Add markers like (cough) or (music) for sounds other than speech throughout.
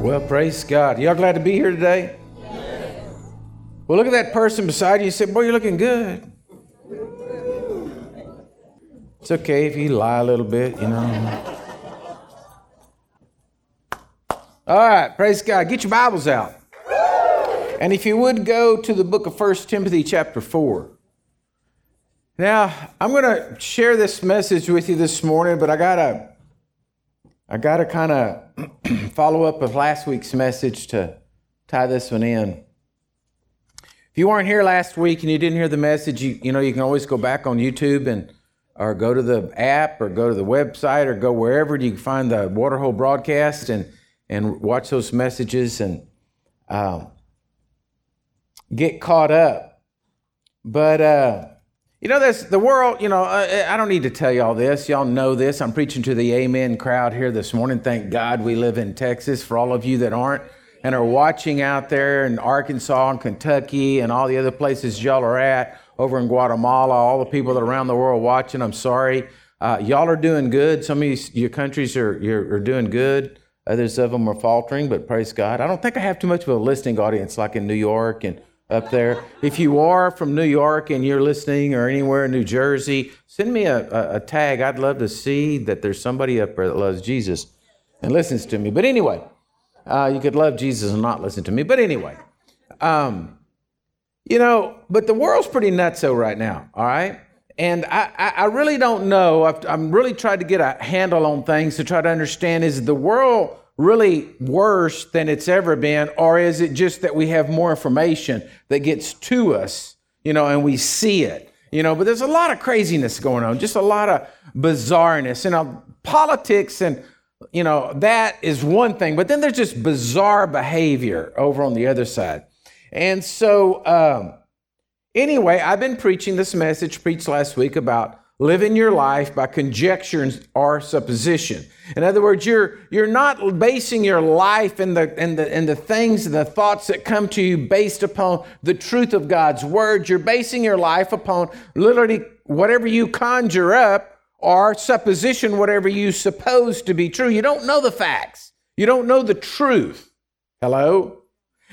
Well, praise God. Y'all glad to be here today? Well, look at that person beside you and say, Boy, you're looking good. It's okay if you lie a little bit, you know. All right, praise God. Get your Bibles out. And if you would go to the book of 1 Timothy, chapter 4. Now, I'm going to share this message with you this morning, but I got to I got to kind of (clears throat) follow up with last week's message to tie this one in. If you weren't here last week and you didn't hear the message, you, you know, you can always go back on YouTube and or go to the app or go to the website or go wherever you can find the Waterhole broadcast and, and watch those messages and um, get caught up. But uh, you know, this the world. You know, I, I don't need to tell y'all this. Y'all know this. I'm preaching to the Amen crowd here this morning. Thank God we live in Texas. For all of you that aren't and are watching out there in Arkansas and Kentucky and all the other places y'all are at, over in Guatemala, all the people that are around the world watching. I'm sorry. Uh, y'all are doing good. Some of you, your countries are, are doing good. Others of them are faltering, but praise God. I don't think I have too much of a listening audience like in New York and up there. If you are from New York and you're listening or anywhere in New Jersey, send me a, a, a, tag. I'd love to see that there's somebody up there that loves Jesus and listens to me. But anyway, uh, you could love Jesus and not listen to me. But anyway, um, you know, but the world's pretty nutso right now, all right? And I, I, really don't know. I've, I'm really trying to get a handle on things to try to understand is the world really worse than it's ever been, or is it just that we have more information that gets to us, you know, and we see it, you know? But there's a lot of craziness going on, just a lot of bizarreness. You know, politics and, you know, that is one thing, but then there's just bizarre behavior over on the other side. And so, um, anyway, I've been preaching this message, preached last week about living your life by conjecture or supposition. In other words, you're, you're not basing your life and the, and, the, and the things and the thoughts that come to you based upon the truth of God's word. You're basing your life upon literally whatever you conjure up or supposition, whatever you suppose to be true. You don't know the facts. You don't know the truth. Hello?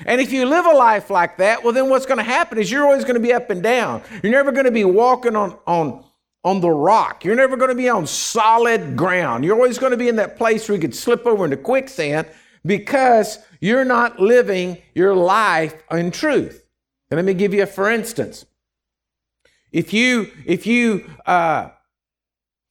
And if you live a life like that, well, then what's going to happen is you're always going to be up and down. You're never going to be walking on, on, on the rock. You're never going to be on solid ground. You're always going to be in that place where you could slip over into quicksand because you're not living your life in truth. And let me give you a for instance. If you if you uh,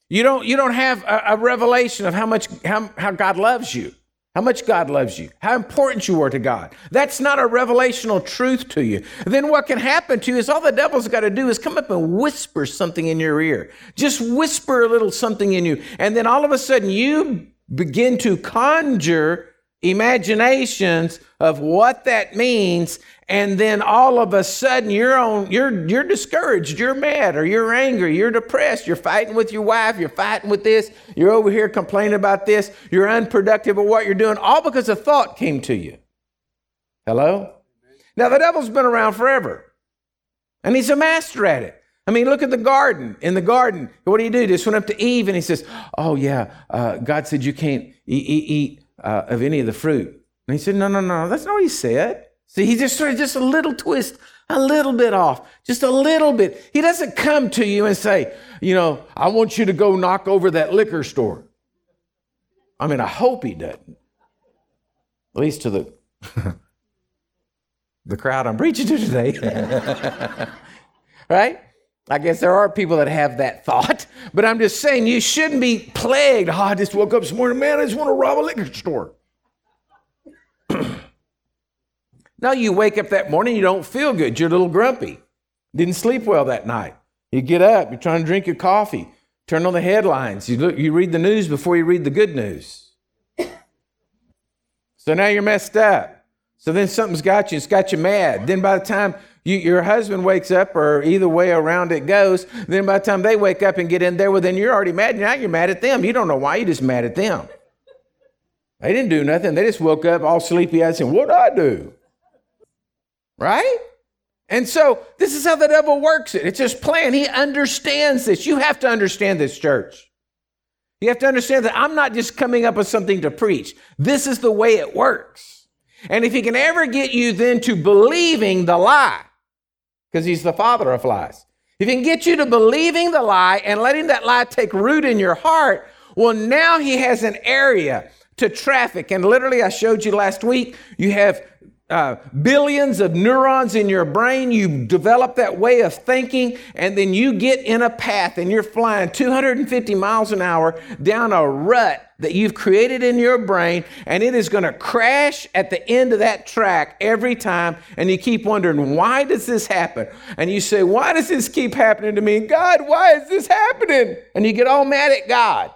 you don't you don't have a, a revelation of how much how, how God loves you how much God loves you, how important you are to God. That's not a revelational truth to you. Then what can happen to you is all the devil's got to do is come up and whisper something in your ear. Just whisper a little something in you. And then all of a sudden you begin to conjure imaginations of what that means and then all of a sudden you're on you're you're discouraged you're mad or you're angry you're depressed you're fighting with your wife you're fighting with this you're over here complaining about this you're unproductive at what you're doing all because a thought came to you hello now the devil's been around forever and he's a master at it I mean, look at the garden. In the garden, what do you do? Just went up to Eve and he says, Oh, yeah, uh, God said you can't eat, eat, eat uh, of any of the fruit. And he said, No, no, no, that's not what he said. See, he just started just a little twist, a little bit off, just a little bit. He doesn't come to you and say, you know, I want you to go knock over that liquor store. I mean, I hope he doesn't. At least to the (laughs) the crowd I'm preaching to today. (laughs) right? I guess there are people that have that thought, but I'm just saying you shouldn't be plagued. Oh, I just woke up this morning, man, I just want to rob a liquor store. (clears throat) Now you wake up that morning, you don't feel good. You're a little grumpy. Didn't sleep well that night. You get up, you're trying to drink your coffee, turn on the headlines, you, look, you read the news before you read the good news. (clears throat) So now you're messed up. So then something's got you, it's got you mad. Then by the time you, your husband wakes up, or either way around it goes, then by the time they wake up and get in there, well, then you're already mad. Now you're mad at them. You don't know why, you're just mad at them. They didn't do nothing. They just woke up all sleepy eyed saying, What'd I do? Right? And so this is how the devil works it. It's his plan. He understands this. You have to understand this, church. You have to understand that I'm not just coming up with something to preach. This is the way it works. And if he can ever get you then to believing the lie, because he's the father of lies, he can get you to believing the lie and letting that lie take root in your heart, well, now he has an area to traffic. And literally, I showed you last week, you have uh, billions of neurons in your brain. You develop that way of thinking, and then you get in a path and you're flying 250 miles an hour down a rut that you've created in your brain, and it is going to crash at the end of that track every time. And you keep wondering, why does this happen? And you say, Why does this keep happening to me? God, why is this happening? And you get all mad at God.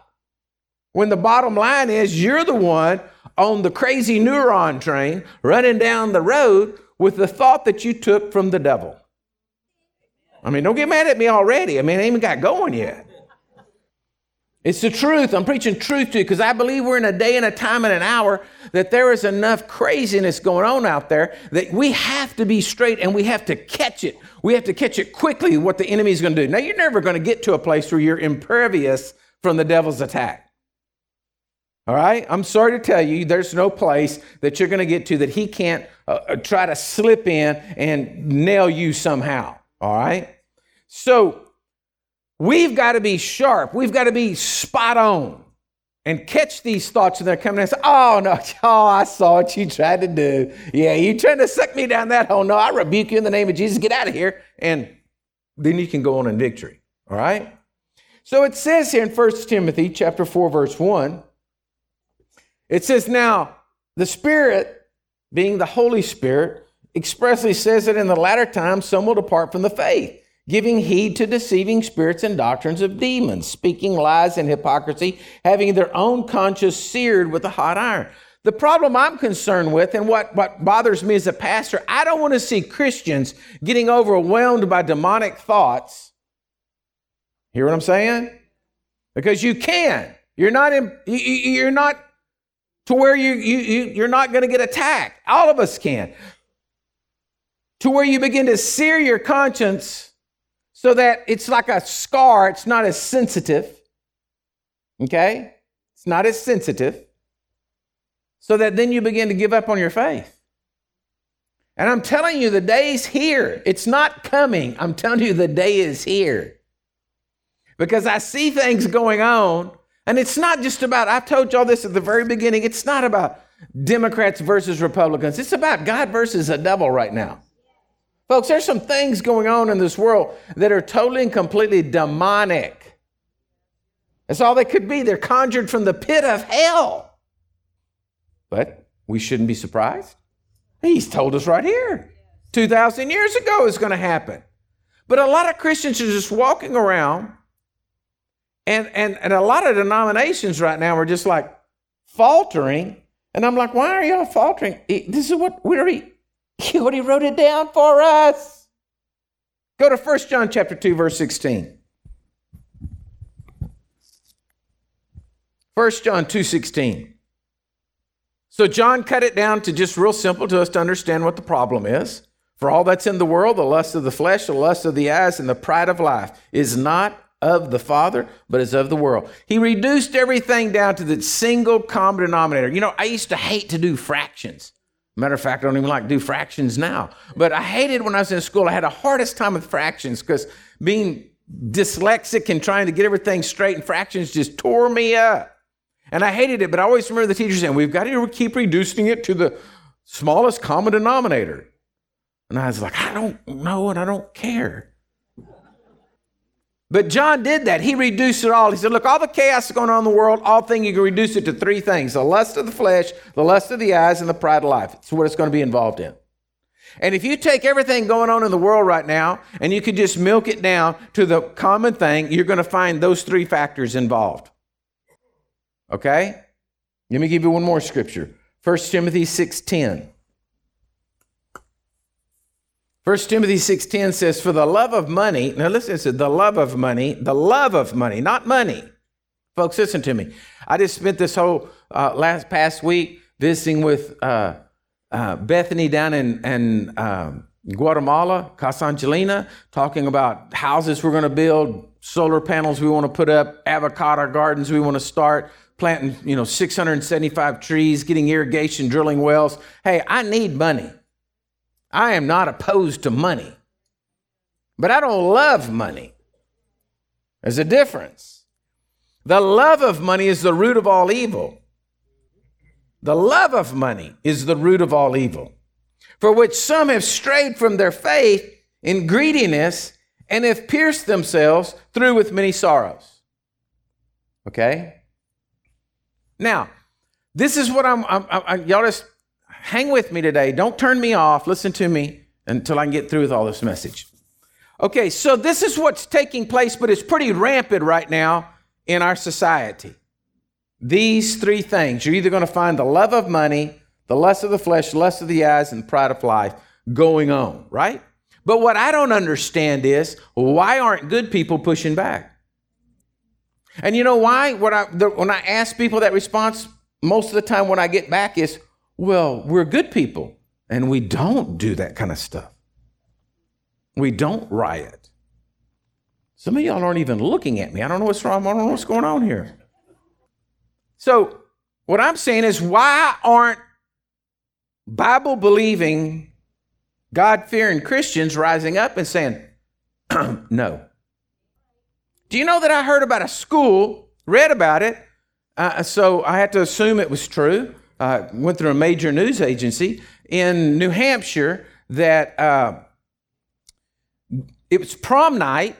When the bottom line is, you're the one on the crazy neuron train running down the road with the thought that you took from the devil. I mean, don't get mad at me already. I mean, I ain't even got going yet. It's the truth. I'm preaching truth to you because I believe we're in a day and a time and an hour that there is enough craziness going on out there that we have to be straight and we have to catch it. We have to catch it quickly what the enemy is going to do. Now, you're never going to get to a place where you're impervious from the devil's attack. All right? I'm sorry to tell you, there's no place that you're going to get to that he can't uh, uh, try to slip in and nail you somehow. All right? So we've got to be sharp. We've got to be spot on and catch these thoughts when they're coming and say, Oh, no, (laughs) oh, I saw what you tried to do. Yeah, you trying to suck me down that hole. No, I rebuke you in the name of Jesus. Get out of here. And then you can go on in victory. All right? So it says here in 1 Timothy chapter 4, verse 1. It says, Now, the Spirit, being the Holy Spirit, expressly says that in the latter times some will depart from the faith, giving heed to deceiving spirits and doctrines of demons, speaking lies and hypocrisy, having their own conscience seared with a hot iron. The problem I'm concerned with, and what, what bothers me as a pastor, I don't want to see Christians getting overwhelmed by demonic thoughts. Hear what I'm saying? Because you can. You're not in, you're not to where you, you, you, you're not going to get attacked. All of us can. To where you begin to sear your conscience so that it's like a scar, it's not as sensitive. Okay? It's not as sensitive. So that then you begin to give up on your faith. And I'm telling you, the day's here. It's not coming. I'm telling you, the day is here. Because I see things going on and it's not just about, I told y'all this at the very beginning, it's not about Democrats versus Republicans. It's about God versus the devil right now. Folks, there's some things going on in this world that are totally and completely demonic. That's all they could be. They're conjured from the pit of hell. But we shouldn't be surprised. He's told us right here 2,000 years ago it's going to happen. But a lot of Christians are just walking around and, and, and a lot of denominations right now are just like faltering. And I'm like, why are y'all faltering? This is what we already, he (laughs) already wrote it down for us. Go to 1 John chapter 2, verse 16. 1 John 2 16. So John cut it down to just real simple to us to understand what the problem is. For all that's in the world, the lust of the flesh, the lust of the eyes, and the pride of life is not of the Father, but is of the world. He reduced everything down to the single common denominator. You know, I used to hate to do fractions. Matter of fact, I don't even like to do fractions now. But I hated when I was in school. I had the hardest time with fractions because being dyslexic and trying to get everything straight in fractions just tore me up. And I hated it, but I always remember the teacher saying, We've got to keep reducing it to the smallest common denominator. And I was like, I don't know and I don't care. But John did that. He reduced it all. He said, Look, all the chaos going on in the world, all things, you can reduce it to three things the lust of the flesh, the lust of the eyes, and the pride of life. It's what it's going to be involved in. And if you take everything going on in the world right now and you could just milk it down to the common thing, you're going to find those three factors involved. Okay? Let me give you one more scripture. 1 Timothy 6:10. 1 Timothy 6.10 says, For the love of money, now listen, said the love of money, the love of money, not money. Folks, listen to me. I just spent this whole uh, last past week visiting with uh, uh, Bethany down in, um, Guatemala, Casa Angelina, talking about houses we're going to build, solar panels we want to put up, avocado gardens we want to start, planting, you know, 675 trees, getting irrigation, drilling wells. Hey, I need money. I am not opposed to money. But I don't love money. There's a difference. The love of money is the root of all evil. The love of money is the root of all evil, for which some have strayed from their faith in greediness and have pierced themselves through with many sorrows. Okay? Now, this is what I'm, I'm, I'm, y'all just hang with me today. Don't turn me off. Listen to me until I can get through with all this message. Okay, so this is what's taking place, but it's pretty rampant right now in our society. These three things you're either going to find the love of money, the lust of the flesh, lust of the eyes, and pride of life going on, right? But what I don't understand is why aren't good people pushing back? And you know why? When I, when I ask people that response, most of the time when I get back is, well, we're good people and we don't do that kind of stuff. We don't riot. Some of y'all aren't even looking at me. I don't know what's wrong. I don't know what's going on here. So, what I'm saying is, why aren't Bible believing, God fearing Christians rising up and saying, (clears throat) no? Do you know that I heard about a school, read about it, uh, so I had to assume it was true. Uh, went through a major news agency in New Hampshire that uh, it was prom night,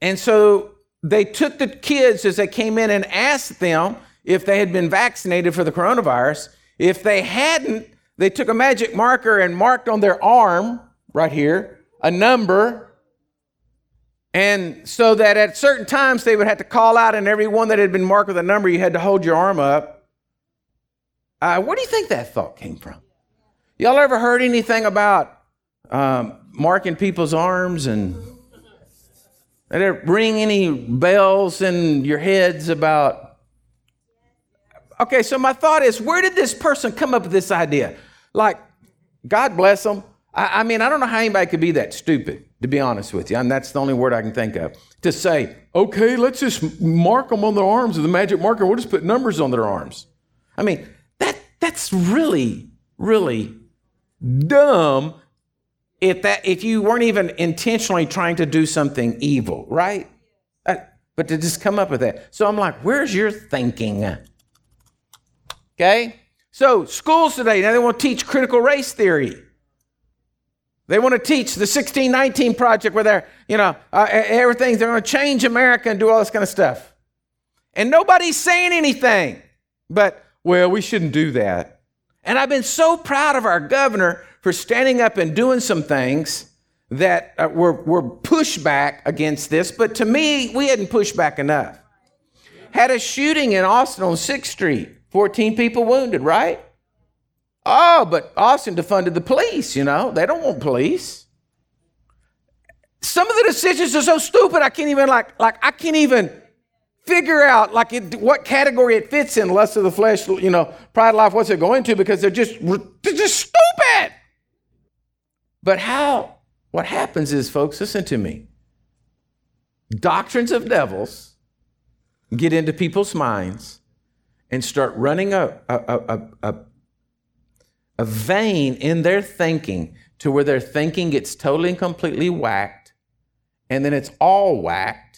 and so they took the kids as they came in and asked them if they had been vaccinated for the coronavirus. If they hadn't, they took a magic marker and marked on their arm right here a number. And so that at certain times they would have to call out, and every one that had been marked with a number, you had to hold your arm up. Uh, where do you think that thought came from? Y'all ever heard anything about um, marking people's arms and did it ring any bells in your heads about? Okay, so my thought is, where did this person come up with this idea? Like, God bless them. I, I mean, I don't know how anybody could be that stupid, to be honest with you. And that's the only word I can think of. To say, okay, let's just mark them on their arms with the magic marker. We'll just put numbers on their arms. I mean, that's really, really dumb if that if you weren't even intentionally trying to do something evil, right? Uh, but to just come up with that. So I'm like, where's your thinking? Okay? So schools today, now they want to teach critical race theory. They want to teach the 1619 project where they're, you know, uh, everything, they're going to change America and do all this kind of stuff. And nobody's saying anything. But, well, we shouldn't do that. And I've been so proud of our governor for standing up and doing some things that uh, were, were pushback against this, but to me, we hadn't pushed back enough. Had a shooting in Austin on 6th Street, 14 people wounded, right? Oh, but Austin defunded the police, you know, they don't want police. Some of the decisions are so stupid, I can't even, like, like I can't even figure out like it, what category it fits in lust of the flesh you know pride of life what's it going to because they're just they're just stupid but how? What happens is, folks, listen to me. Doctrines of devils get into people's minds and start running a, a, a, a, a vein in their thinking to where their thinking gets totally and completely whacked, and then it's all whacked,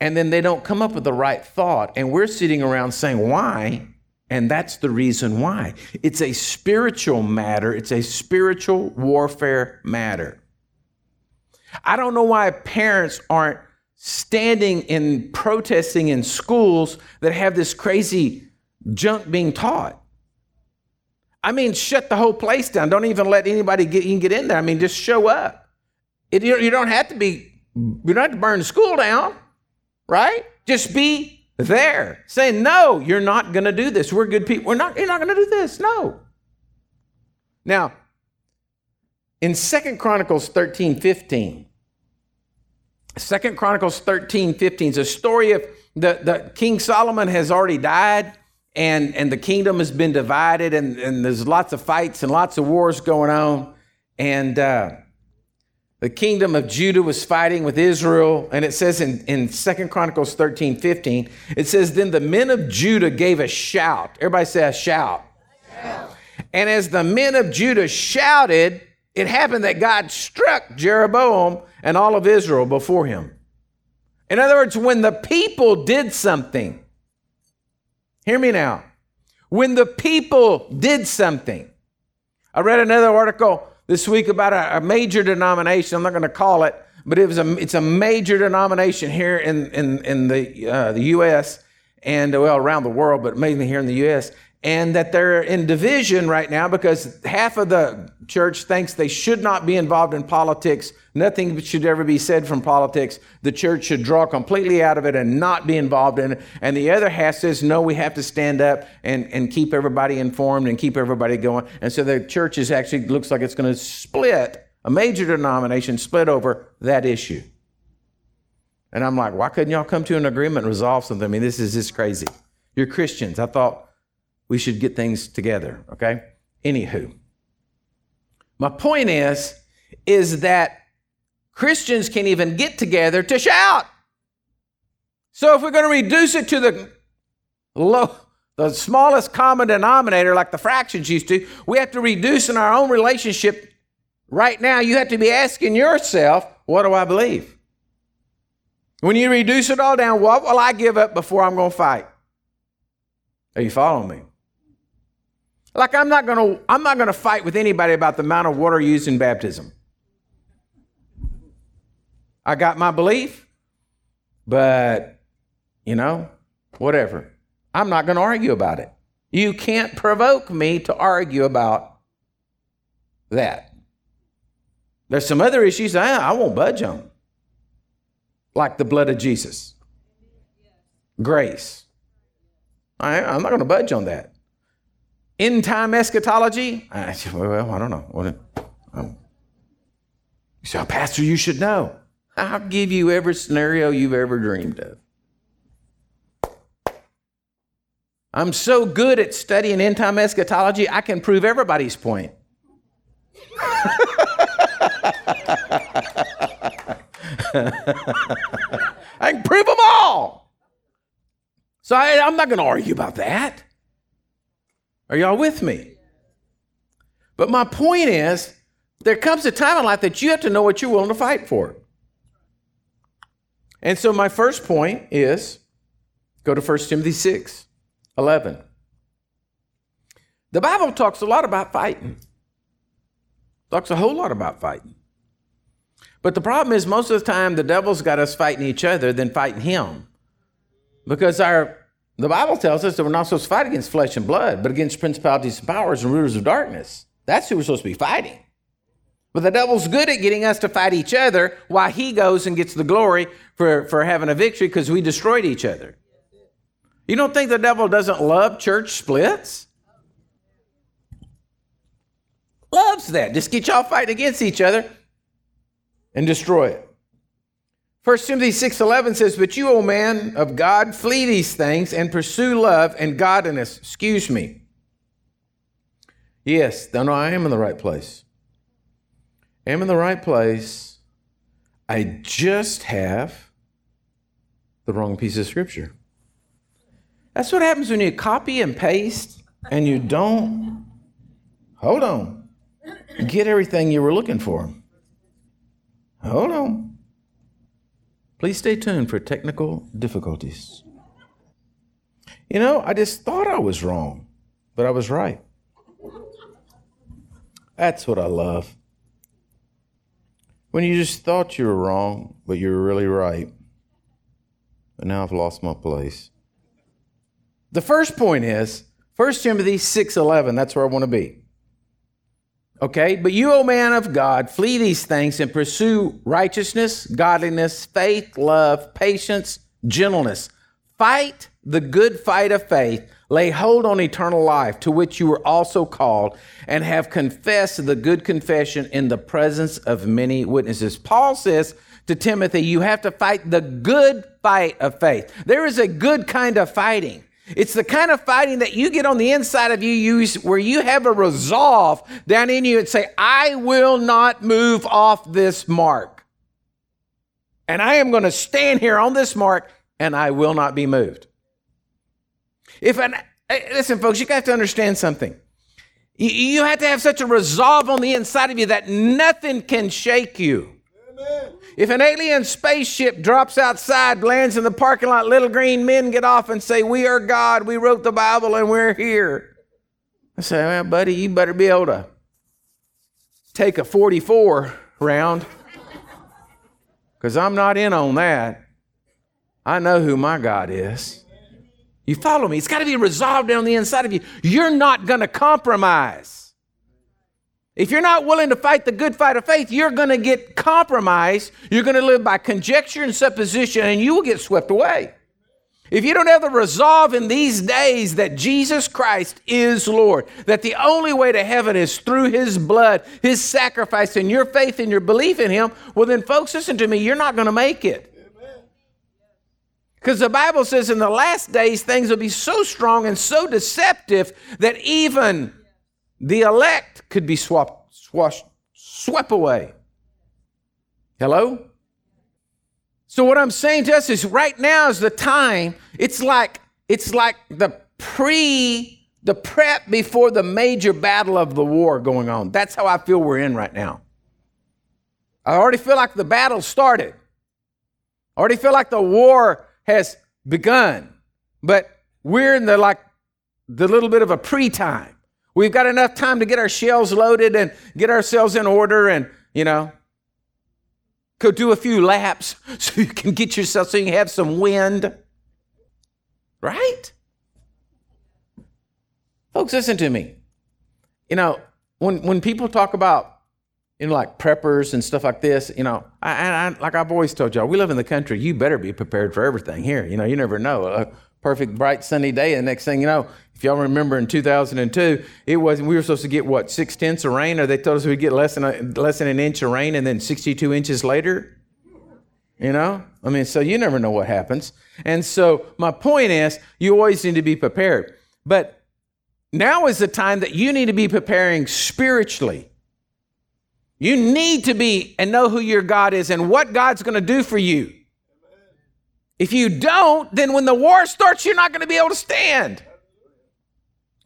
and then they don't come up with the right thought. And we're sitting around saying, Why? And that's the reason why. It's a spiritual matter, it's a spiritual warfare matter. I don't know why parents aren't standing and protesting in schools that have this crazy junk being taught. I mean, shut the whole place down. Don't even let anybody get, even get in there. I mean, just show up. It, you don't have to be, you don't have to burn the school down, right? Just be there saying, No, you're not going to do this. We're good people. We're not, you're not going to do this. No. Now, in Second Chronicles 13 15, Second Chronicles 13 15 is a story of the, the King Solomon has already died and, and the kingdom has been divided and, and there's lots of fights and lots of wars going on. and uh, the kingdom of Judah was fighting with Israel. And it says in, in 2 Chronicles 13 15, it says, Then the men of Judah gave a shout. Everybody say a shout. shout. And as the men of Judah shouted, it happened that God struck Jeroboam and all of Israel before him. In other words, when the people did something, hear me now. When the people did something, I read another article this week about a, a major denomination. I'm not going to call it, but it was a, it's a major denomination here in, in, in the, uh, the U.S. and, well, around the world, but mainly here in the U.S and that they're in division right now because half of the church thinks they should not be involved in politics. Nothing should ever be said from politics. The church should draw completely out of it and not be involved in it. And the other half says, no, we have to stand up and, and keep everybody informed and keep everybody going. And so the church is actually looks like it's going to split, a major denomination split over that issue. And I'm like, why couldn't y'all come to an agreement and resolve something? I mean, this is just crazy. You're Christians. I thought we should get things together, okay? Anywho, my point is, is that Christians can even get together to shout. So if we're going to reduce it to the low, the smallest common denominator, like the fractions used to, we have to reduce in our own relationship. Right now, you have to be asking yourself, what do I believe? When you reduce it all down, what will I give up before I'm going to fight? Are you following me? Like I'm not to I'm not to fight with anybody about the amount of water used in baptism. I got my belief, but you know, whatever. I'm not to argue about it. You can't provoke me to argue about that. There's some other issues I, I won't budge on, like the blood of Jesus, grace. I, I'm not going to budge on that end time eschatology? I said, well, I don't know. What, um, you say, oh, Pastor, you should know. I'll give you every scenario you've ever dreamed of. I'm so good at studying end time eschatology, I can prove everybody's point. (laughs) I can prove them all. So I, I'm not going to argue about that. Are y'all with me? But my point is, there comes a time in life that you have to know what you're willing to fight for. And so my first point is go to 1 Timothy 6 11. The Bible talks a lot about fighting. Talks a whole lot about fighting. But the problem is most of the time the devil's got us fighting each other than fighting him. Because our the Bible tells us that we're not supposed to fight against flesh and blood, but against principalities and powers and rulers of darkness. That's who we're supposed to be fighting. But the devil's good at getting us to fight each other while he goes and gets the glory for, for having a victory because we destroyed each other. You don't think the devil doesn't love church splits? Loves that. Just get y'all fighting against each other and destroy it. 1 Timothy 6:11 says, "But you, O man of God, flee these things and pursue love and godliness." Excuse me. Yes, no, I am in the right place. I am in the right place. I just have the wrong piece of scripture. That's what happens when you copy and paste and you don't hold on. Get everything you were looking for. Hold on. Please stay tuned for technical difficulties. You know, I just thought I was wrong, but I was right. That's what I love. When you just thought you were wrong, but you were really right. But now I've lost my place. The first point is 1 Timothy 6:11, that's where I want to be. Okay, but you, O man of God, flee these things and pursue righteousness, godliness, faith, love, patience, gentleness. Fight the good fight of faith. Lay hold on eternal life, to which you were also called, and have confessed the good confession in the presence of many witnesses. Paul says to Timothy, You have to fight the good fight of faith. There is a good kind of fighting. It's the kind of fighting that you get on the inside of you, you where you have a resolve down in you and say, I will not move off this mark. And I am going to stand here on this mark and I will not be moved. If an, eh, listen, folks, you have to understand something. You have to have such a resolve on the inside of you that nothing can shake you. Amen. If an alien spaceship drops outside, lands in the parking lot, little green men get off and say, We are God, we wrote the Bible, and we're here. I say, Well, buddy, you better be able to take a 44 round because I'm not in on that. I know who my God is. You follow me? It's got to be resolved down the inside of you. You're not going to compromise. If you're not willing to fight the good fight of faith, you're going to get compromised. You're going to live by conjecture and supposition, and you will get swept away. If you don't have the resolve in these days that Jesus Christ is Lord, that the only way to heaven is through His blood, His sacrifice, and your faith and your belief in Him, well, then, folks, listen to me, you're not going to make it. Because the Bible says in the last days, things will be so strong and so deceptive that even the elect could be swapped, swashed, swept away. Hello? So what I'm saying to us is right now is the time. It's like it's like the pre the prep before the major battle of the war going on. That's how I feel we're in right now. I already feel like the battle started. I already feel like the war has begun. But we're in the like the little bit of a pre-time. We've got enough time to get our shells loaded and get ourselves in order and, you know, go do a few laps (laughs) so you can get yourself, so you have some wind. Right? Folks, listen to me. You know, when, when people talk about, you know, like preppers and stuff like this, you know, I, I, like I've always told y'all, we live in the country. You better be prepared for everything here. You know, you never know. Uh, perfect bright sunny day. And the next thing you know, if y'all remember in 2002, it was we were supposed to get what six tenths of rain, or they told us we'd get less than a, less than an inch of rain, and then 62 inches later. You know, I mean, so you never know what happens. And so my point is, you always need to be prepared. But now is the time that you need to be preparing spiritually. You need to be and know who your God is and what God's going to do for you. If you don't, then when the war starts, you're not going to be able to stand.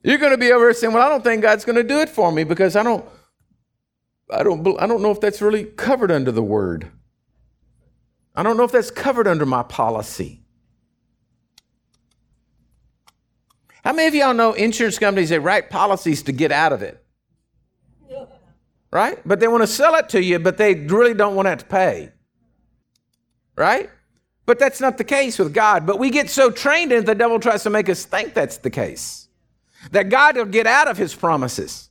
You're going to be over saying, "Well, I don't think God's going to do it for me because I don't, I don't, I don't know if that's really covered under the word. I don't know if that's covered under my policy." How many of y'all know insurance companies they write policies to get out of it? Right? But they want to sell it to you, but they really don't want to have to pay. Right? But that's not the case with God. But we get so trained in it, the devil tries to make us think that's the case. That God will get out of his promises.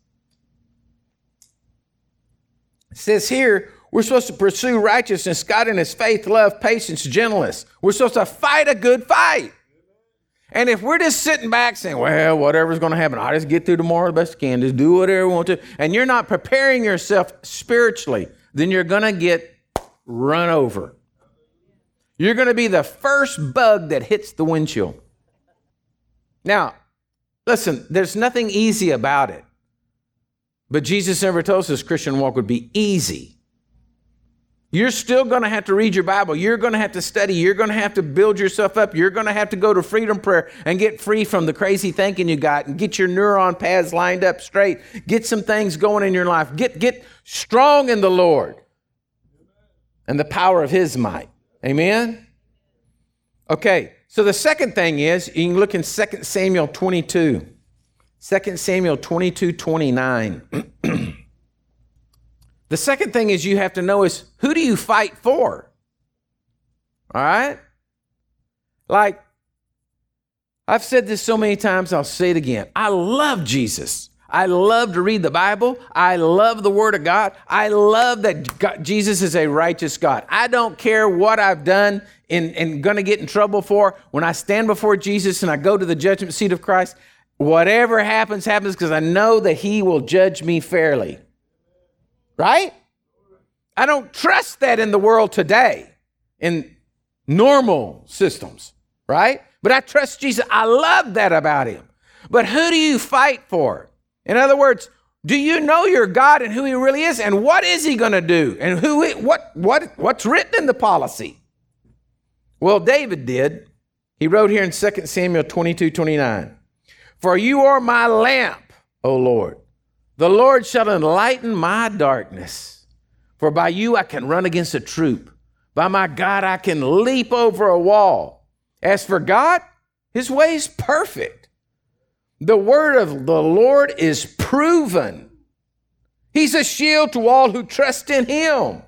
It says here, we're supposed to pursue righteousness, godliness, faith, love, patience, gentleness. We're supposed to fight a good fight. And if we're just sitting back saying, well, whatever's going to happen, I'll just get through tomorrow the best I can, just do whatever I want to, and you're not preparing yourself spiritually, then you're going to get run over. You're going to be the first bug that hits the windshield. Now, listen, there's nothing easy about it. But Jesus never told us this Christian walk would be easy. You're still going to have to read your Bible. You're going to have to study. You're going to have to build yourself up. You're going to have to go to freedom prayer and get free from the crazy thinking you got and get your neuron paths lined up straight. Get some things going in your life. Get, get strong in the Lord and the power of His might. Amen? Okay, so the second thing is you can look in 2 Samuel 22. 2 Samuel 22 29. (clears throat) the second thing is you have to know is who do you fight for? All right? Like, I've said this so many times, I'll say it again. I love Jesus. I love to read the Bible. I love the Word of God. I love that God, Jesus is a righteous God. I don't care what I've done and, and going to get in trouble for. When I stand before Jesus and I go to the judgment seat of Christ, whatever happens, happens because I know that He will judge me fairly. Right? I don't trust that in the world today, in normal systems. right? But I trust Jesus. I love that about him. But who do you fight for? In other words, do you know your God and who he really is and what is he going to do and who what what what's written in the policy? Well, David did. He wrote here in 2 Samuel 22, 29. For you are my lamp, O Lord. The Lord shall enlighten my darkness. For by you I can run against a troop. By my God I can leap over a wall. As for God, his way is perfect. The word of the Lord is proven. He's a shield to all who trust in him.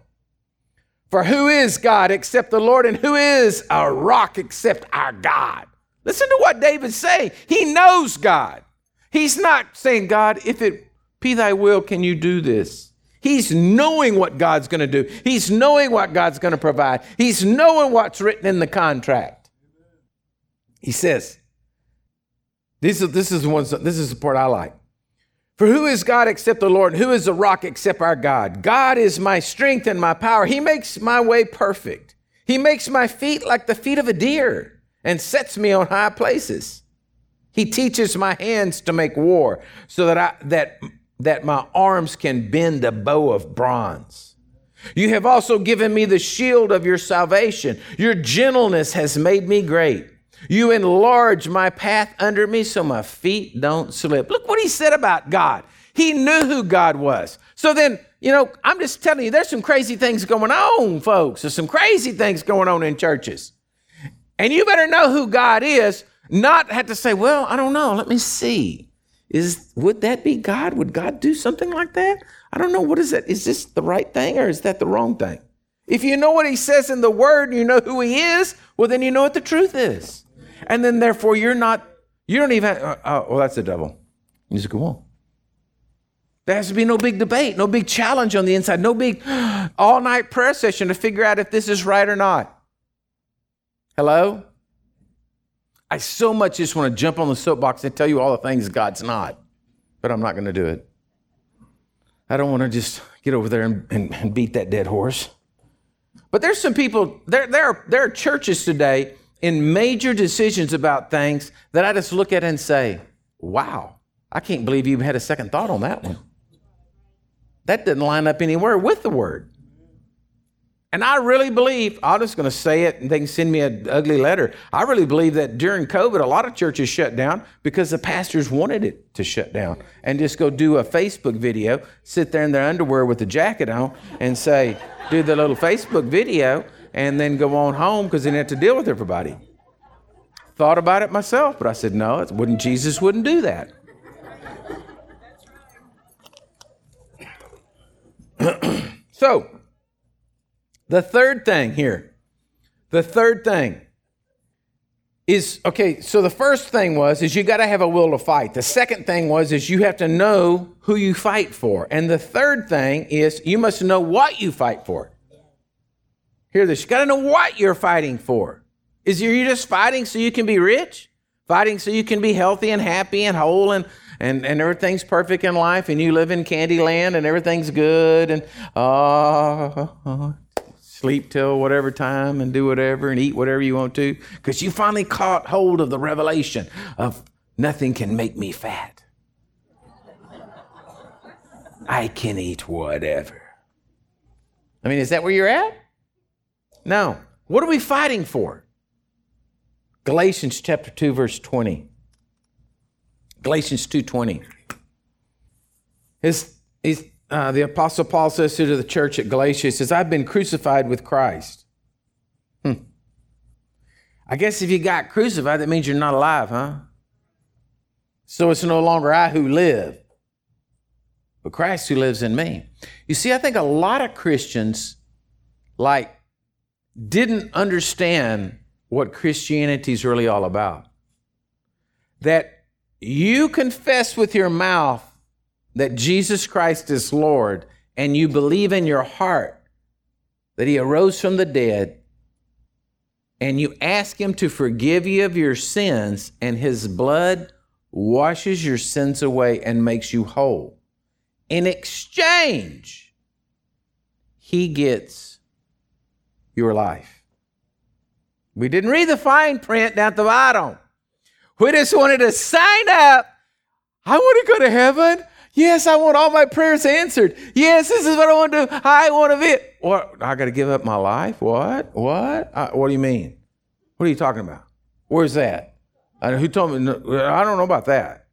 For who is God except the Lord, and who is a rock except our God? Listen to what David's saying. He knows God. He's not saying, God, if it be thy will, can you do this? He's knowing what God's going to do. He's knowing what God's going to provide. He's knowing what's written in the contract. He says, this is, this is, one, this is the part I like. For who is God except the Lord? Who is the rock except our God? God is my strength and my power. He makes my way perfect. He makes my feet like the feet of a deer and sets me on high places. He teaches my hands to make war so that I, that, that my arms can bend a bow of bronze. You have also given me the shield of your salvation. Your gentleness has made me great. You enlarge my path under me so my feet don't slip. Look what he said about God. He knew who God was. So then, you know, I'm just telling you, there's some crazy things going on, folks. There's some crazy things going on in churches. And you better know who God is, not have to say, well, I don't know, let me see. Is would that be God? Would God do something like that? I don't know. What is that? Is this the right thing or is that the wrong thing? If you know what he says in the word you know who he is, well, then you know what the truth is. And then therefore you're not, you don't even, uh, uh, well, that's the devil. You just go on. There has to be no big debate, no big challenge on the inside, no big (gasps) all night prayer session to figure out if this is right or not. Hello? I so much just want to jump on the soapbox and tell you all the things God's not, but I'm not going to do it. I don't want to just get over there and, and, and beat that dead horse. But there's some people, there, there, are, there are churches today in major decisions about things that I just look at and say, wow, I can't believe you even had a second thought on that one. That didn't line up anywhere with the word. And I really believe, I'm just going to say it and they can send me an ugly letter. I really believe that during COVID, a lot of churches shut down because the pastors wanted it to shut down and just go do a Facebook video, sit there in their underwear with a jacket on and say, do the little Facebook video and then go on home because they didn't have to deal with everybody. Thought about it myself, but I said, no, it wouldn't, Jesus wouldn't do that. (clears throat) so, the third thing here, the third thing is okay. So the first thing was is you got to have a will to fight. The second thing was is you have to know who you fight for, and the third thing is you must know what you fight for. Hear this. You got to know what you're fighting for. Is you just fighting so you can be rich? Fighting so you can be healthy and happy and whole and, and, and everything's perfect in life and you live in candy land and everything's good and uh, sleep till whatever time and do whatever and eat whatever you want to because you finally caught hold of the revelation of nothing can make me fat. I can eat whatever. I mean, is that where you're at? No. What are we fighting for? Galatians chapter 2 verse 20. Galatians 2:20. His, his, uh, the apostle Paul says to the church at Galatia, he says, "I've been crucified with Christ." Hmm. I guess if you got crucified, that means you're not alive, huh? So it's no longer I who live, but Christ who lives in me. You see, I think a lot of Christians like didn't understand what Christianity is really all about. That you confess with your mouth that Jesus Christ is Lord and you believe in your heart that he arose from the dead and you ask him to forgive you of your sins and his blood washes your sins away and makes you whole. In exchange, he gets your life. We didn't read the fine print down at the bottom. We just wanted to sign up. I want to go to heaven. Yes, I want all my prayers answered. Yes, this is what I want to do. I want to be. What? I got to give up my life? What? What? Uh, what do you mean? What are you talking about? Where's that? Uh, who told me? I don't know about that.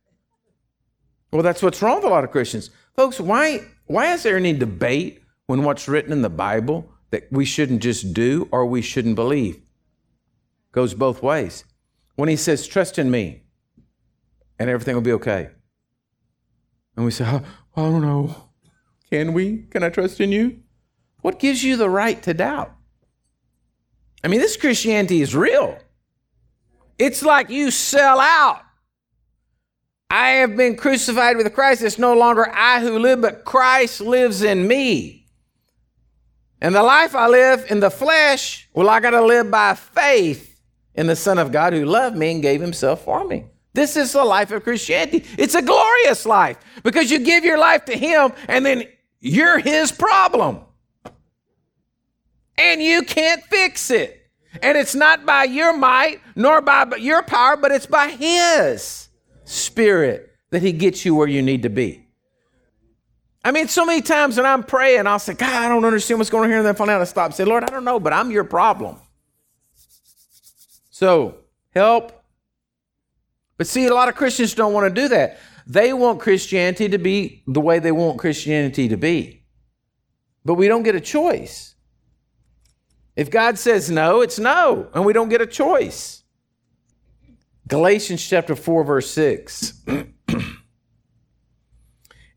Well, that's what's wrong with a lot of Christians. Folks, why, why is there any debate when what's written in the Bible that we shouldn't just do or we shouldn't believe? Goes both ways. When he says, trust in me and everything will be okay. And we say, oh, I don't know. Can we? Can I trust in you? What gives you the right to doubt? I mean, this Christianity is real. It's like you sell out. I have been crucified with Christ. It's no longer I who live, but Christ lives in me. And the life I live in the flesh, well, I got to live by faith in the Son of God who loved me and gave himself for me. This is the life of Christianity. It's a glorious life because you give your life to Him and then you're His problem. And you can't fix it. And it's not by your might nor by your power, but it's by His Spirit that He gets you where you need to be. I mean, so many times when I'm praying, I'll say, God, I don't understand what's going on here. And then finally I stop and say, Lord, I don't know, but I'm your problem. So help but see, a lot of Christians don't want to do that. They want Christianity to be the way they want Christianity to be. But we don't get a choice. If God says no, it's no, and we don't get a choice. Galatians chapter 4, verse 6. (clears throat)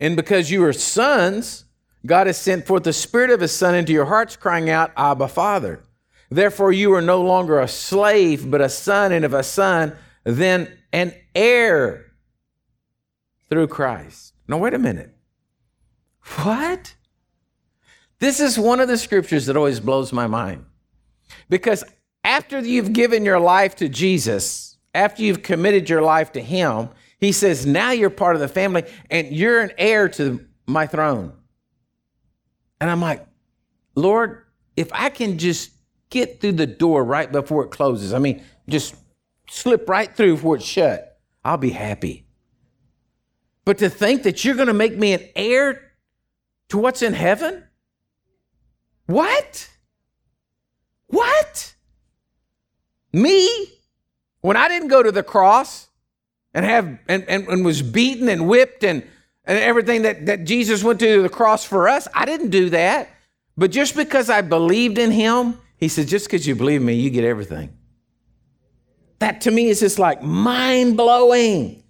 and because you are sons, God has sent forth the Spirit of His Son into your hearts, crying out, Abba, Father. Therefore, you are no longer a slave, but a son, and if a son, then an heir through Christ. Now, wait a minute. What? This is one of the scriptures that always blows my mind. Because after you've given your life to Jesus, after you've committed your life to Him, He says, now you're part of the family and you're an heir to my throne. And I'm like, Lord, if I can just get through the door right before it closes, I mean, just slip right through before it's shut, I'll be happy. But to think that you're going to make me an heir to what's in heaven? What? What? Me? When I didn't go to the cross and have and, and, and was beaten and whipped and, and everything that, that Jesus went to the cross for us, I didn't do that. But just because I believed in him, he said, just because you believe me, you get everything. That to me is just like mind blowing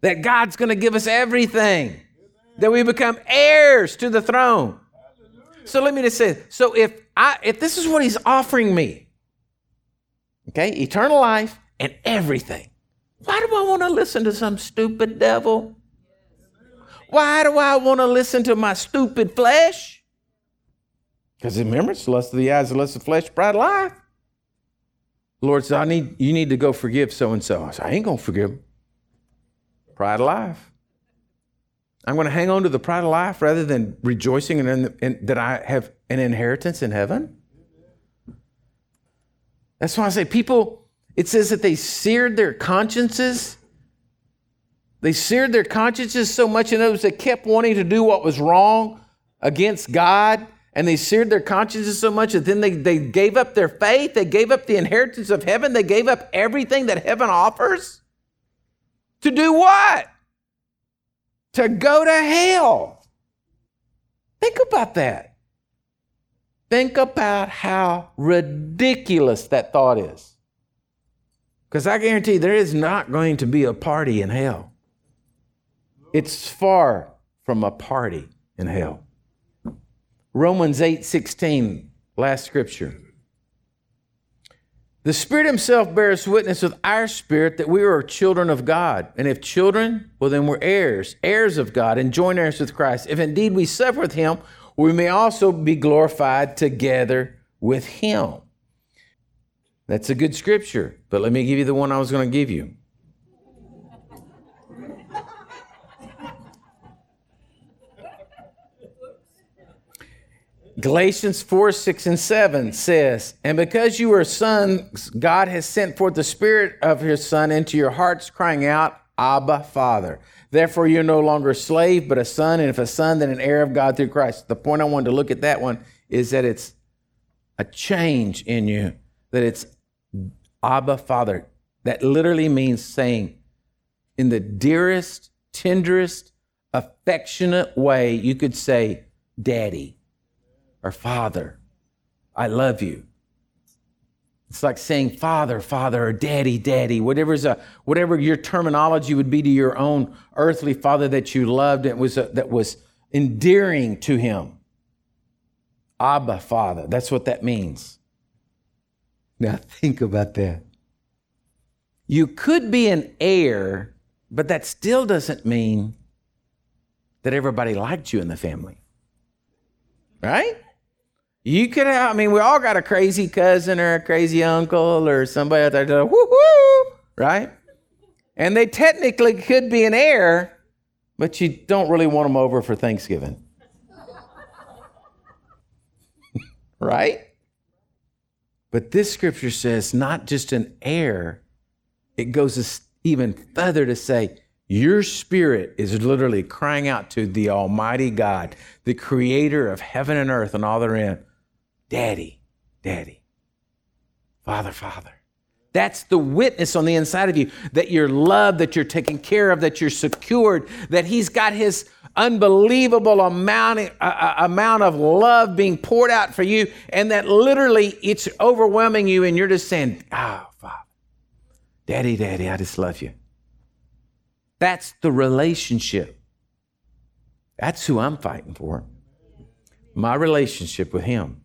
that God's going to give us everything, that we become heirs to the throne. So let me just say, so if I if this is what he's offering me, okay, eternal life and everything, why do I want to listen to some stupid devil? Why do I want to listen to my stupid flesh? Because remember, it's lust of the eyes, the lust of flesh, pride of life. Lord says, I need, you need to go forgive so and so. I said, I ain't to forgive. Pride of life. I'm to hang on to the pride of life rather than rejoicing in, in, in, that I have an inheritance in heaven. That's why I say people, it says that they seared their consciences. They seared their consciences so much in others they kept wanting to do what was wrong against God and they seared their consciences so much that then they, they gave up their faith, they gave up the inheritance of heaven, they gave up everything that heaven offers. To do what? To go to hell. Think about that. Think about how ridiculous that thought is. Because I guarantee there is not going to be a party in hell. It's far from a party in hell. Romans 8 16, last scripture. The Spirit Himself bears witness with our spirit that we are children of God. And if children, well, then we're heirs, heirs of God, and joint heirs with Christ. If indeed we suffer with Him, we may also be glorified together with Him. That's a good scripture, but let me give you the one I was going to give you. Galatians 4, 6, and 7 says, And because you are sons, God has sent forth the Spirit of His Son into your hearts, crying out, Abba, Father. Therefore, you're no longer a slave, but a son, and if a son, then an heir of God through Christ. The point I wanted to look at that one is that it's a change in you, that it's Abba, Father. That literally means saying, in the dearest, tenderest, affectionate way, you could say, Daddy or Father, I love you. It's like saying Father, Father, or Daddy, Daddy, whatever's a, whatever your terminology would be to your own earthly father that you loved and was a, that was endearing to him. Abba, Father. That's what that means. Now (laughs) think about that. You could be an heir, but that still doesn't mean that everybody liked you in the family. Right? You could have, I mean, we all got a crazy cousin or a crazy uncle or somebody out there whoo whoo, right? And they technically could be an heir, but you don't really want them over for Thanksgiving. (laughs) right? But this scripture says not just an heir, it goes even further to say, your spirit is literally crying out to the Almighty God, the creator of heaven and earth and all therein Daddy, Daddy, Father, Father. That's the witness on the inside of you that you're loved, that you're taken care of, that you're secured, that He's got His unbelievable amount, uh, amount of love being poured out for you, and that literally it's overwhelming you, and you're just saying, Oh, Father, Daddy, Daddy, I just love you. That's the relationship. That's who I'm fighting for. My relationship with Him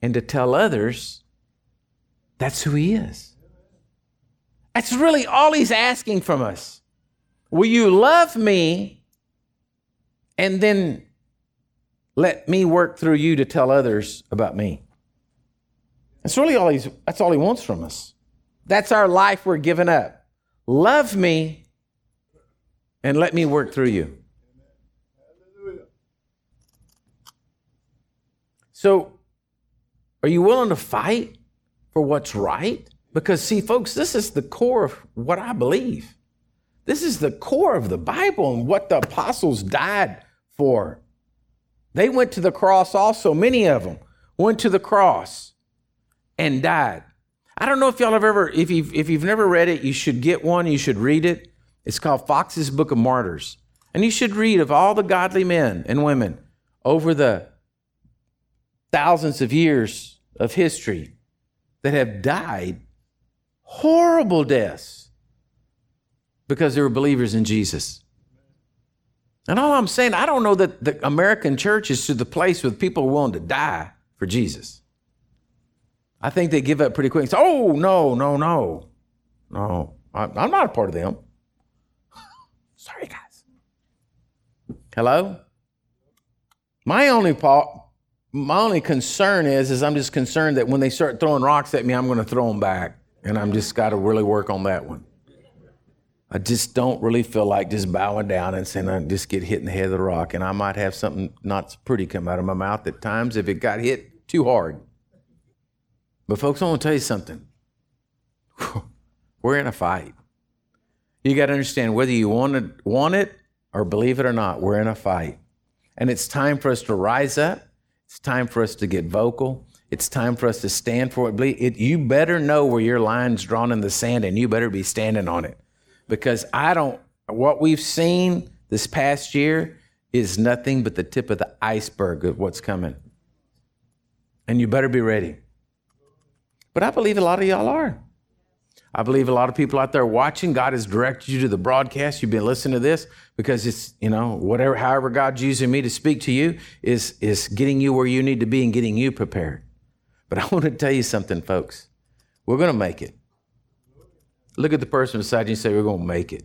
and to tell others that's who He is. That's really all He's asking from us. Will you love me and then let me work through you to tell others about me? That's really all he's that's all he wants from us. That's our life we're giving up. Love me and let me work through you. So are you willing to fight for what's right? Because, see, folks, this is the core of what I believe. This is the core of the Bible and what the apostles died for. They went to the cross also, many of them went to the cross and died. I don't know if y'all have ever, if you've, if you've never read it, you should get one, you should read it. It's called Foxe's Book of Martyrs. And you should read of all the godly men and women over the thousands of years of history that have died horrible deaths because they were believers in Jesus. And all I'm saying, I don't know that the American church is to the place with people are willing to die for Jesus. I think they give up pretty quick say, oh, no, no, no, no, I'm not a part of them. (laughs) Sorry, guys. Hello? My only part, my only concern is, is I'm just concerned that when they start throwing rocks at me, I'm going to throw them back, and I'm just got to really work on that one. I just don't really feel like just bowing down and saying I just get hit in the head of the rock, and I might have something not pretty come out of my mouth at times if it got hit too hard. But folks, I want to tell you something. We're in a fight. You got to understand whether you want it, want it or believe it or not, we're in a fight. And it's time for us to rise up it's time for us to get vocal. It's time for us to stand for it. it. You better know where your line's drawn in the sand and you better be standing on it. Because I don't, what we've seen this past year is nothing but the tip of the iceberg of what's coming. And you better be ready. But I believe a lot of y'all are. I believe a lot of people out there watching, God has directed you to the broadcast. You've been listening to this because it's, you know, whatever, however God's using me to speak to you is, is getting you where you need to be and getting you prepared. But I (laughs) want to tell you something, folks. We're going to make it. Look at the person beside you and say, We're going to make it.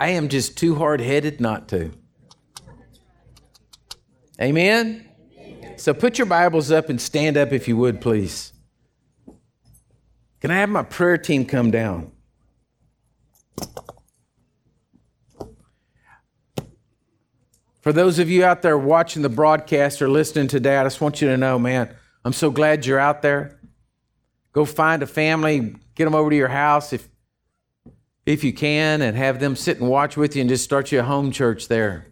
I am just too hard headed not to. Amen? So put your Bibles up and stand up if you would, please. Can I have my prayer team come down? For those of you out there watching the broadcast or listening today, I just want you to know, man, I'm so glad you're out there. Go find a family, get them over to your house if if you can, and have them sit and watch with you and just start you a home church there.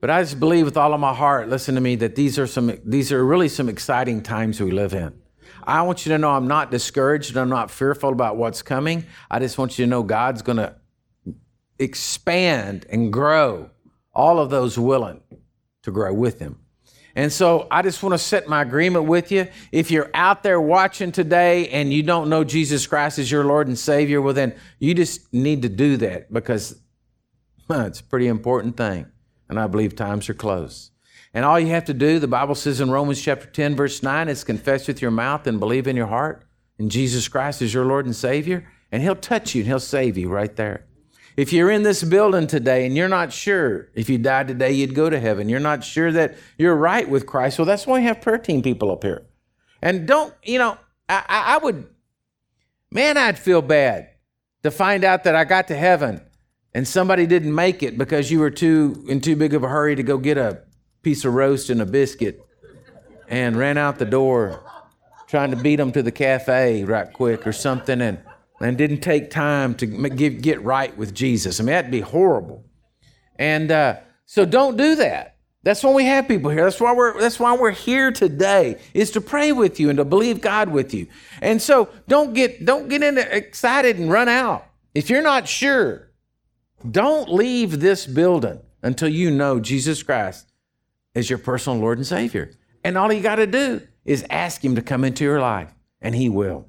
But I just believe with all of my heart, listen to me, that these are some these are really some exciting times we live in. I want you to know I'm not discouraged and I'm not fearful about what's coming. I just want you to know God's going to expand and grow all of those willing to grow with Him. And so I just want to set my agreement with you. If you're out there watching today and you don't know Jesus Christ as your Lord and Savior, well, then you just need to do that because it's a pretty important thing. And I believe times are close. And all you have to do, the Bible says in Romans chapter 10, verse 9, is confess with your mouth and believe in your heart in Jesus Christ as your Lord and Savior, and He'll touch you and He'll save you right there. If you're in this building today and you're not sure if you died today, you'd go to heaven, you're not sure that you're right with Christ, well, that's why we have prayer team people up here. And don't, you know, I, I would, man, I'd feel bad to find out that I got to heaven and somebody didn't make it because you were too in too big of a hurry to go get a piece of roast and a biscuit and ran out the door trying to beat them to the cafe right quick or something and, and didn't take time to get, right with Jesus. I mean, that'd be horrible. And uh, so don't do that. That's why we have people here. That's why we're that's why we're here today is to pray with you and to believe God with you. And so don't get don't get excited and run out. If you're not sure, don't leave this building until you know Jesus Christ as your personal Lord and Savior. And all you got to do is ask Him to come into your life, and He will.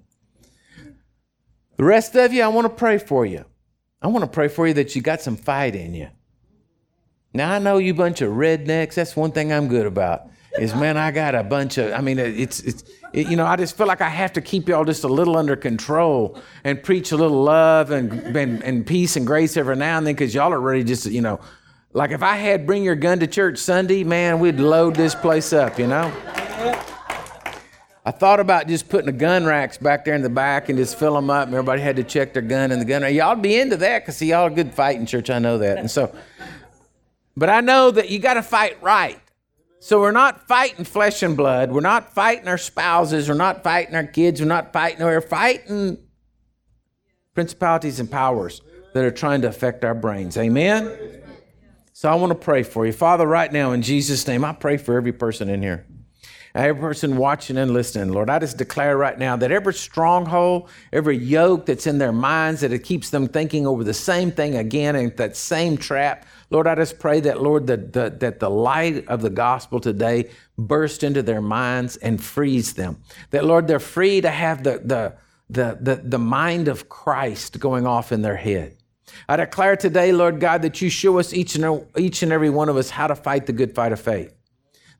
The rest of you, I want to pray for you. I want to pray for you that you got some fight in you. Now, I know you bunch of rednecks. That's one thing I'm good about. Is man, I got a bunch of. I mean, it's it's it, you know, I just feel like I have to keep y'all just a little under control and preach a little love and and, and peace and grace every now and then because y'all are ready just you know like if I had bring your gun to church Sunday, man, we'd load this place up, you know? I thought about just putting the gun racks back there in the back and just fill them up, and everybody had to check their gun in the gun. Y'all be into that because see, y'all are good fighting church. I know that, and so, but I know that you got to fight right. So we're not fighting flesh and blood. We're not fighting our spouses. We're not fighting our kids. We're not fighting. We're fighting principalities and powers that are trying to affect our brains. Amen. So I want to pray for you. Father, right now, in Jesus' name, I pray for every person in here. Every person watching and listening, Lord, I just declare right now that every stronghold, every yoke that's in their minds, that it keeps them thinking over the same thing again and that same trap, Lord, I just pray that, Lord, that the, that the light of the gospel today burst into their minds and frees them. That, Lord, they're free to have the, the, the, the, the mind of Christ going off in their head. I declare today, Lord God, that you show us each and, each and every one of us how to fight the good fight of faith.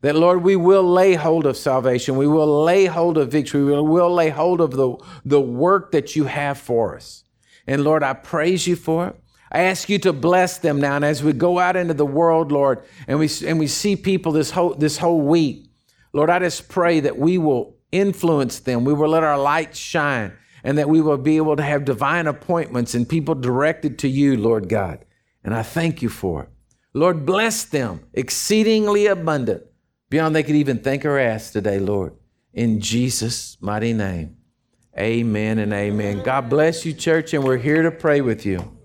That, Lord, we will lay hold of salvation. We will lay hold of victory. We will lay hold of the, the work that you have for us. And Lord, I praise you for it. I ask you to bless them now. And as we go out into the world, Lord, and we, and we see people this whole, this whole week, Lord, I just pray that we will influence them. We will let our light shine and that we will be able to have divine appointments and people directed to you, Lord God. And I thank you for it. Lord, bless them exceedingly abundant, beyond they could even think or ask today, Lord. In Jesus' mighty name. Amen and amen. God bless you, church, and we're here to pray with you.